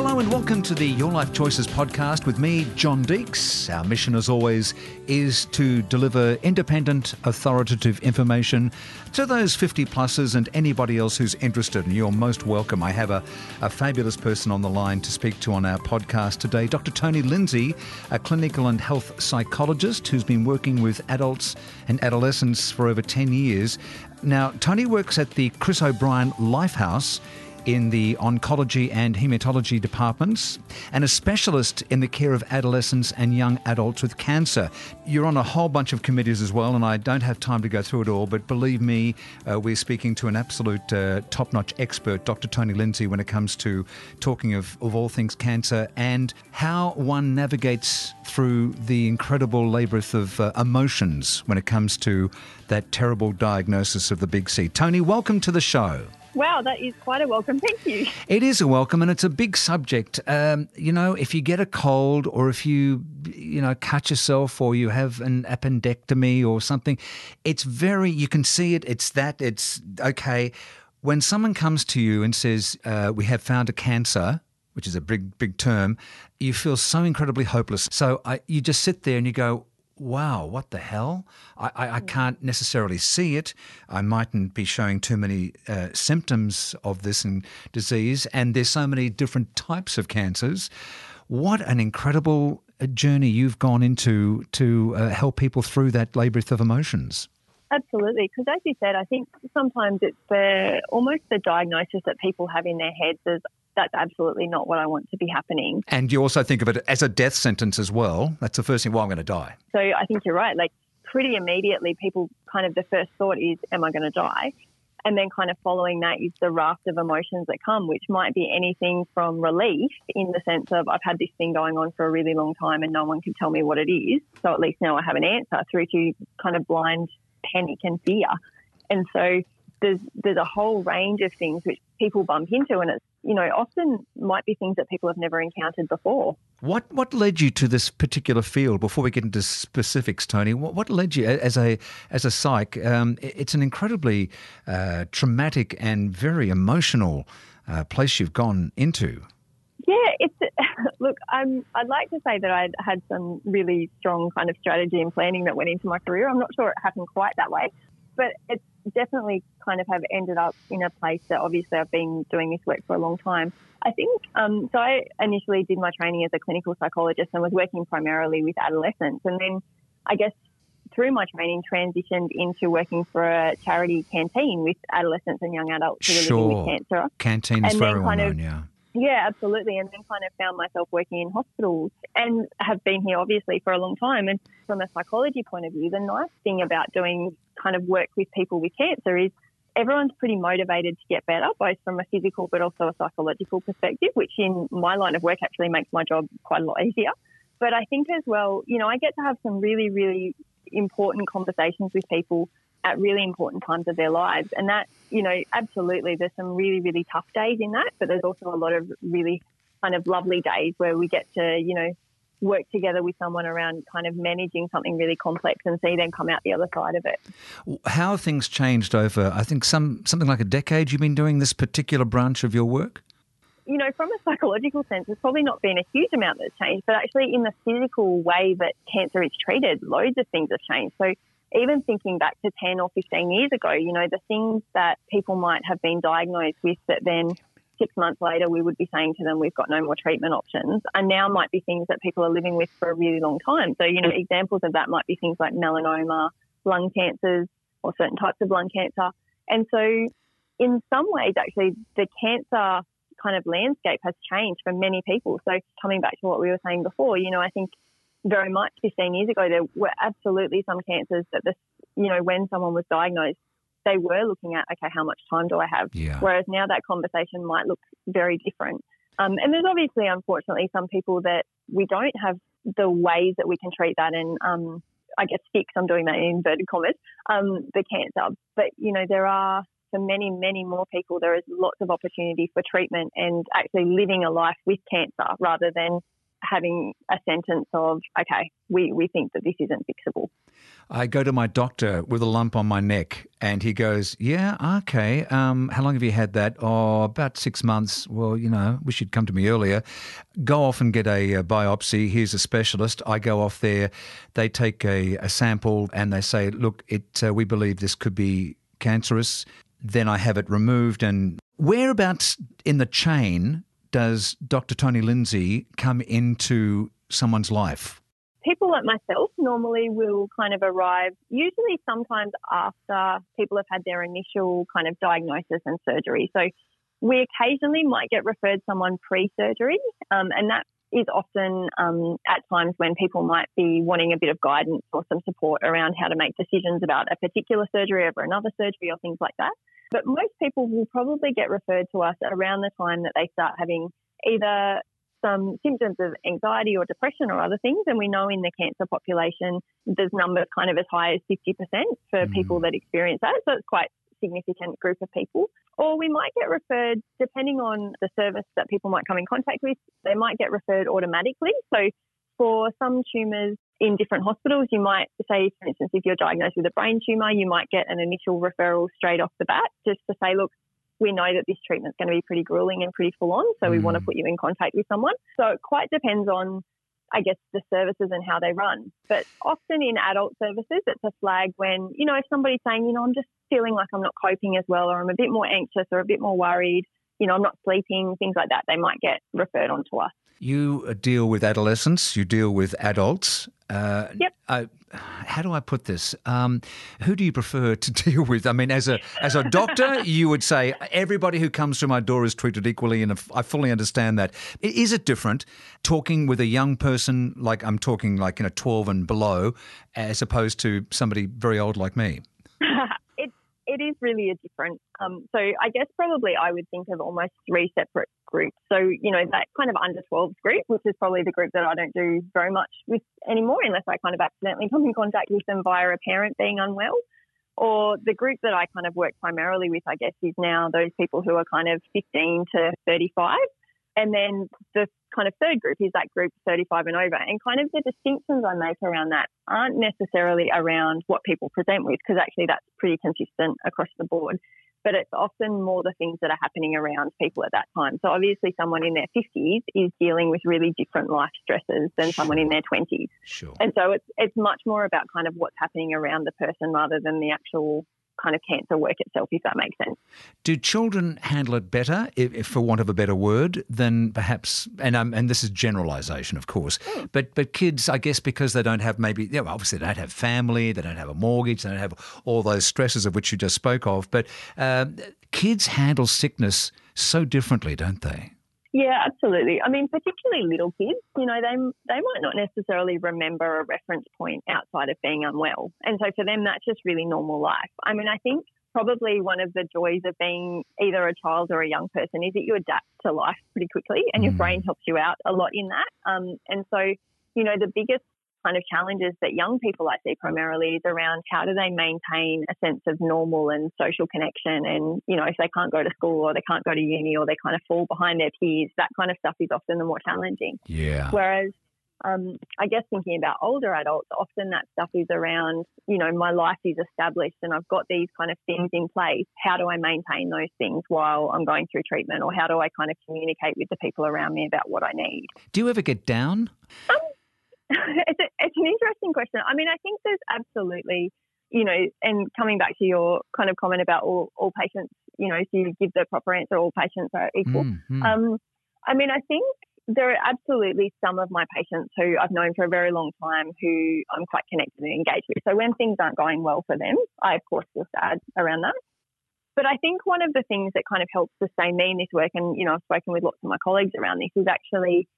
Hello and welcome to the Your Life Choices podcast with me, John Deeks. Our mission, as always, is to deliver independent, authoritative information to those 50 pluses and anybody else who's interested. And you're most welcome. I have a, a fabulous person on the line to speak to on our podcast today, Dr. Toni Lyndon, a clinical and health psychologist who's been working with adults and adolescents for over 10 years. Now, Toni works at the Chris O'Brien Lifehouse in the oncology and hematology departments and a specialist in the care of adolescents and young adults with cancer. You're on a whole bunch of committees as well, and I don't have time to go through it all, but believe me, uh, we're speaking to an absolute uh, top notch expert, Dr. Toni Lyndon, when it comes to talking of, of all things cancer and how one navigates through the incredible labyrinth of uh, emotions when it comes to that terrible diagnosis of the big C. Toni, welcome to the show. Wow, that is quite a welcome. Thank you. It is a welcome, and it's a big subject. Um, you know, if you get a cold, or if you, you know, cut yourself, or you have an appendectomy or something, it's very. You can see it. It's that. It's okay. When someone comes to you and says, uh, "We have found a cancer," which is a big, big term, you feel so incredibly hopeless. So I, you just sit there and you go, wow, what the hell? I, I, I, can't necessarily see it. I mightn't be showing too many uh, symptoms of this disease, and there's so many different types of cancers. What an incredible uh, journey you've gone into to uh, help people through that labyrinth of emotions. Absolutely, because as you said, I think sometimes it's the almost the diagnosis that people have in their heads as that's absolutely not what I want to be happening. And you also think of it as a death sentence as well. That's the first thing, well, I'm going to die. So I think you're right. Like pretty immediately, people kind of the first thought is, am I going to die? And then kind of following that is the raft of emotions that come, which might be anything from relief in the sense of I've had this thing going on for a really long time and no one can tell me what it is. So at least now I have an answer through to kind of blind panic and fear. And so there's there's a whole range of things which people bump into, and it's you know often might be things that people have never encountered before. What what led you to this particular field? Before we get into specifics, Toni, what, what led you as a as a psych? Um, it's an incredibly uh, traumatic and very emotional uh, place you've gone into. Yeah, it's look. I'm, I'd like to say that I'd had some really strong kind of strategy and planning that went into my career. I'm not sure it happened quite that way, but it's definitely kind of have ended up in a place that obviously I've been doing this work for a long time. I think um, so. I initially did my training as a clinical psychologist and was working primarily with adolescents, and then I guess through my training transitioned into working for a charity canteen with adolescents and young adults who sure. are living with cancer. Canteen is very well known, yeah. Yeah, absolutely. And then kind of found myself working in hospitals and have been here obviously for a long time. And from a psychology point of view, the nice thing about doing kind of work with people with cancer is everyone's pretty motivated to get better, both from a physical but also a psychological perspective, which in my line of work actually makes my job quite a lot easier. But I think as well, you know, I get to have some really, really important conversations with people at really important times of their lives. And that, you know, absolutely, there's some really, really tough days in that, but there's also a lot of really kind of lovely days where we get to, you know, work together with someone around kind of managing something really complex and see them come out the other side of it. How have things changed over, I think, some something like a decade you've been doing this particular branch of your work? You know, from a psychological sense, there's probably not been a huge amount that's changed, but actually in the physical way that cancer is treated, loads of things have changed. So even thinking back to 10 or 15 years ago, you know, the things that people might have been diagnosed with that then six months later we would be saying to them, we've got no more treatment options, and now might be things that people are living with for a really long time. So, you know, mm. examples of that might be things like melanoma, lung cancers, or certain types of lung cancer. And so, in some ways, actually, the cancer kind of landscape has changed for many people. So, coming back to what we were saying before, you know, I think very much 15 years ago, there were absolutely some cancers that this, you know, when someone was diagnosed, they were looking at, okay, how much time do I have? Yeah. Whereas now that conversation might look very different. Um, and there's obviously, unfortunately, some people that we don't have the ways that we can treat that and, um, I guess, fix, I'm doing that in inverted commas, um, the cancer. But, you know, there are, for many, many more people, there is lots of opportunity for treatment and actually living a life with cancer rather than having a sentence of, okay, we, we think that this isn't fixable. I go to my doctor with a lump on my neck, and he goes, "Yeah, okay. Um, how long have you had that? Oh, about six months. Well, you know, wish you'd come to me earlier. Go off and get a, a biopsy. Here's a specialist. I go off there. They take a, a sample and they say, look, it. Uh, we believe this could be cancerous. Then I have it removed. And whereabouts in the chain does Dr. Toni Lyndon come into someone's life? People like myself normally will kind of arrive usually sometimes after people have had their initial kind of diagnosis and surgery. So we occasionally might get referred someone pre-surgery, um, and that is often um, at times when people might be wanting a bit of guidance or some support around how to make decisions about a particular surgery over another surgery or things like that. But most people will probably get referred to us around the time that they start having either some symptoms of anxiety or depression or other things. And we know in the cancer population, there's numbers kind of as high as 50% for mm. people that experience that. So it's quite significant group of people. Or we might get referred, depending on the service that people might come in contact with, they might get referred automatically. So for some tumours in different hospitals, you might say, for instance, if you're diagnosed with a brain tumour, you might get an initial referral straight off the bat just to say, look, we know that this treatment's going to be pretty grueling and pretty full on, so we want to mm. put you in contact with someone. So it quite depends on, I guess, the services and how they run. But often in adult services, it's a flag when, you know, if somebody's saying, you know, I'm just feeling like I'm not coping as well, or I'm a bit more anxious or a bit more worried, you know, I'm not sleeping, things like that, they might get referred on to us. You uh, deal with adolescents, you deal with adults. Uh, yep. I, how do I put this? Um, who do you prefer to deal with? I mean, as a as a doctor, you would say everybody who comes through my door is treated equally, and I fully understand that. Is it different talking with a young person, like I'm talking like you know twelve and below, as opposed to somebody very old like me? Really a different. Um, so I guess probably I would think of almost three separate groups. So you know that kind of under 12s group, which is probably the group that I don't do very much with anymore, unless I kind of accidentally come in contact with them via a parent being unwell. Or the group that I kind of work primarily with, I guess, is now those people who are kind of 15 to 35. And then the kind of third group is that group 35 and over. And kind of the distinctions I make around that aren't necessarily around what people present with, because actually that's pretty consistent across the board. But it's often more the things that are happening around people at that time. So obviously, someone in their 50s is dealing with really different life stresses than sure. someone in their 20s. Sure. And so it's it's much more about kind of what's happening around the person rather than the actual kind of cancer work itself, if that makes sense. Do children handle it better, if, if for want of a better word, than perhaps? And um, and this is generalisation, of course. Mm. But but kids, I guess, because they don't have maybe, yeah, obviously they don't have family, they don't have a mortgage, they don't have all those stresses of which you just spoke of. But uh, kids handle sickness so differently, don't they? Yeah, absolutely. I mean, particularly little kids, you know, they they might not necessarily remember a reference point outside of being unwell, and so for them, that's just really normal life. I mean, I think probably one of the joys of being either a child or a young person is that you adapt to life pretty quickly, and your mm. brain helps you out a lot in that. Um, and so, you know, the biggest kind of challenges that young people I see primarily is around how do they maintain a sense of normal and social connection. And, you know, if they can't go to school or they can't go to uni or they kind of fall behind their peers, that kind of stuff is often the more challenging. Yeah. Whereas, um, I guess thinking about older adults, often that stuff is around, you know, my life is established and I've got these kind of things in place. How do I maintain those things while I'm going through treatment? Or how do I kind of communicate with the people around me about what I need? Do you ever get down? Um, it's, a, it's an interesting question. I mean, I think there's absolutely, you know, and coming back to your kind of comment about all, all patients, you know, if you give the proper answer, all patients are equal. Mm-hmm. Um, I mean, I think there are absolutely some of my patients who I've known for a very long time who I'm quite connected and engaged with. So when things aren't going well for them, I of course feel sad around that. But I think one of the things that kind of helps sustain me in this work, and you know, I've spoken with lots of my colleagues around this, is actually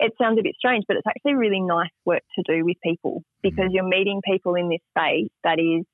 it sounds a bit strange, but it's actually really nice work to do with people because mm. you're meeting people in this space that is,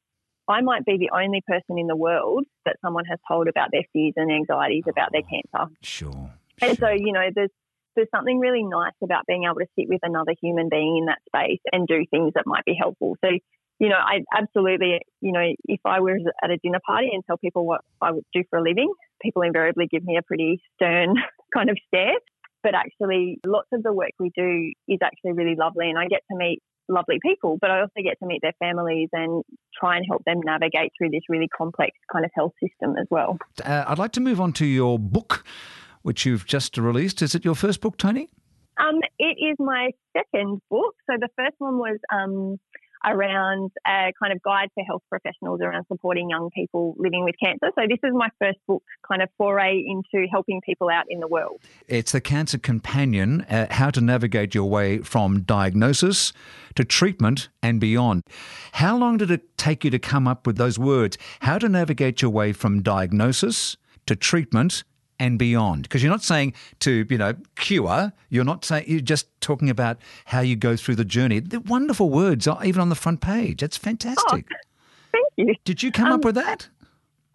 I might be the only person in the world that someone has told about their fears and anxieties oh, about their oh, cancer. Sure. And so, you know, there's there's something really nice about being able to sit with another human being in that space and do things that might be helpful. So, you know, I absolutely, you know, if I was at a dinner party and tell people what I would do for a living, people invariably give me a pretty stern kind of stare but actually lots of the work we do is actually really lovely and I get to meet lovely people, but I also get to meet their families and try and help them navigate through this really complex kind of health system as well. Uh, I'd like to move on to your book, which you've just released. Is it your first book, Toni? Um, it is my second book. So the first one was um, around a kind of guide for health professionals around supporting young people living with cancer. So this is my first book kind of foray into helping people out in the world. It's the Cancer Companion, uh, how to navigate your way from diagnosis to treatment and beyond. How long did it take you to come up with those words? How to navigate your way from diagnosis to treatment and beyond because you're not saying to you know cure you're not saying you're just talking about how you go through the journey the wonderful words even on the front page that's fantastic oh, thank you did you come um, up with that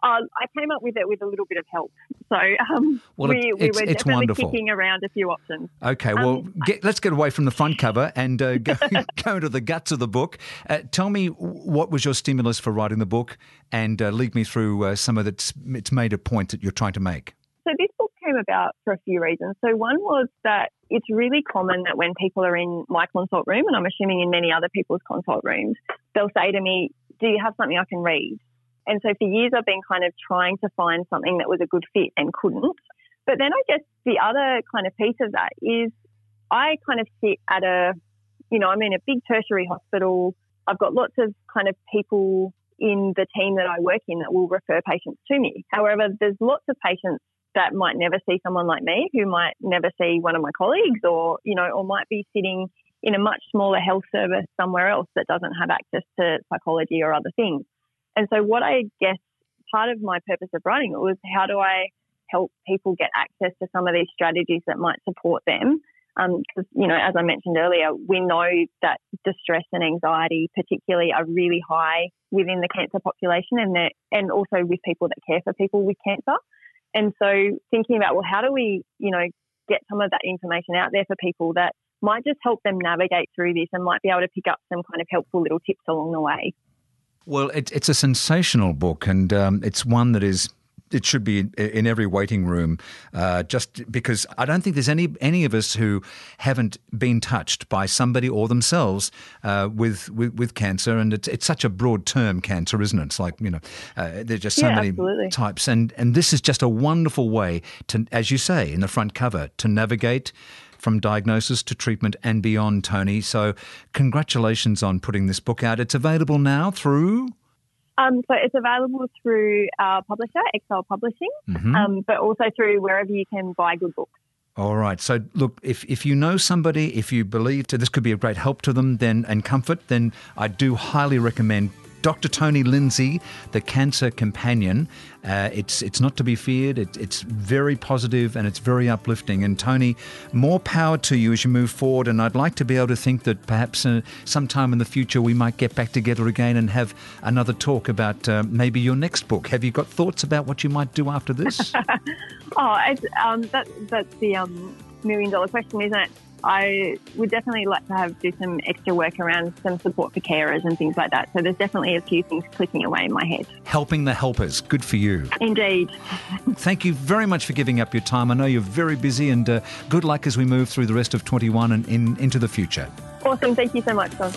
uh, I came up with it with a little bit of help. So um, well, we, we were definitely wonderful. kicking around a few options. Okay, well, um, get, let's get away from the front cover and uh, go, go into the guts of the book. Uh, tell me what was your stimulus for writing the book and uh, lead me through uh, some of the its, its major points that you're trying to make. So this book came about for a few reasons. So one was that it's really common that when people are in my consult room, and I'm assuming in many other people's consult rooms, they'll say to me, "Do you have something I can read?" And so for years, I've been kind of trying to find something that was a good fit and couldn't. But then I guess the other kind of piece of that is I kind of sit at a, you know, I'm in a big tertiary hospital. I've got lots of kind of people in the team that I work in that will refer patients to me. However, there's lots of patients that might never see someone like me, who might never see one of my colleagues, or you know, or might be sitting in a much smaller health service somewhere else that doesn't have access to psychology or other things. And so, what I guess part of my purpose of writing it was how do I help people get access to some of these strategies that might support them? Because, um, you know, as I mentioned earlier, we know that distress and anxiety, particularly, are really high within the cancer population and, and also with people that care for people with cancer. And so thinking about, well, how do we, you know, get some of that information out there for people that might just help them navigate through this and might be able to pick up some kind of helpful little tips along the way. Well, it, it's a sensational book, and um, it's one that is it should be in every waiting room, uh, just because I don't think there's any any of us who haven't been touched by somebody or themselves uh, with, with, with cancer, and it's it's such a broad term, cancer, isn't it? It's like you know, uh, there's just so yeah, many absolutely. types, and and this is just a wonderful way to, as you say in the front cover, to navigate from diagnosis to treatment and beyond, Toni. So, congratulations on putting this book out. It's available now through. Um, so it's available through our publisher, Exisle Publishing, mm-hmm. um, but also through wherever you can buy good books. All right. So, look, if, if you know somebody, if you believe this could be a great help to them then and comfort, then I do highly recommend Dr. Toni Lyndon, the Cancer Companion. Uh, it's it's not to be feared. It, it's very positive and it's very uplifting. And Toni, more power to you as you move forward. And I'd like to be able to think that perhaps uh, sometime in the future we might get back together again and have another talk about uh, maybe your next book. Have you got thoughts about what you might do after this? oh, um, that, that's the um, million dollar question, isn't it? I would definitely like to have do some extra work around some support for carers and things like that. So there's definitely a few things clicking away in my head. Helping the helpers. Good for you. Indeed. Thank you very much for giving up your time. I know you're very busy and uh, good luck as we move through the rest of 21 and in, into the future. Awesome. Thank you so much, John.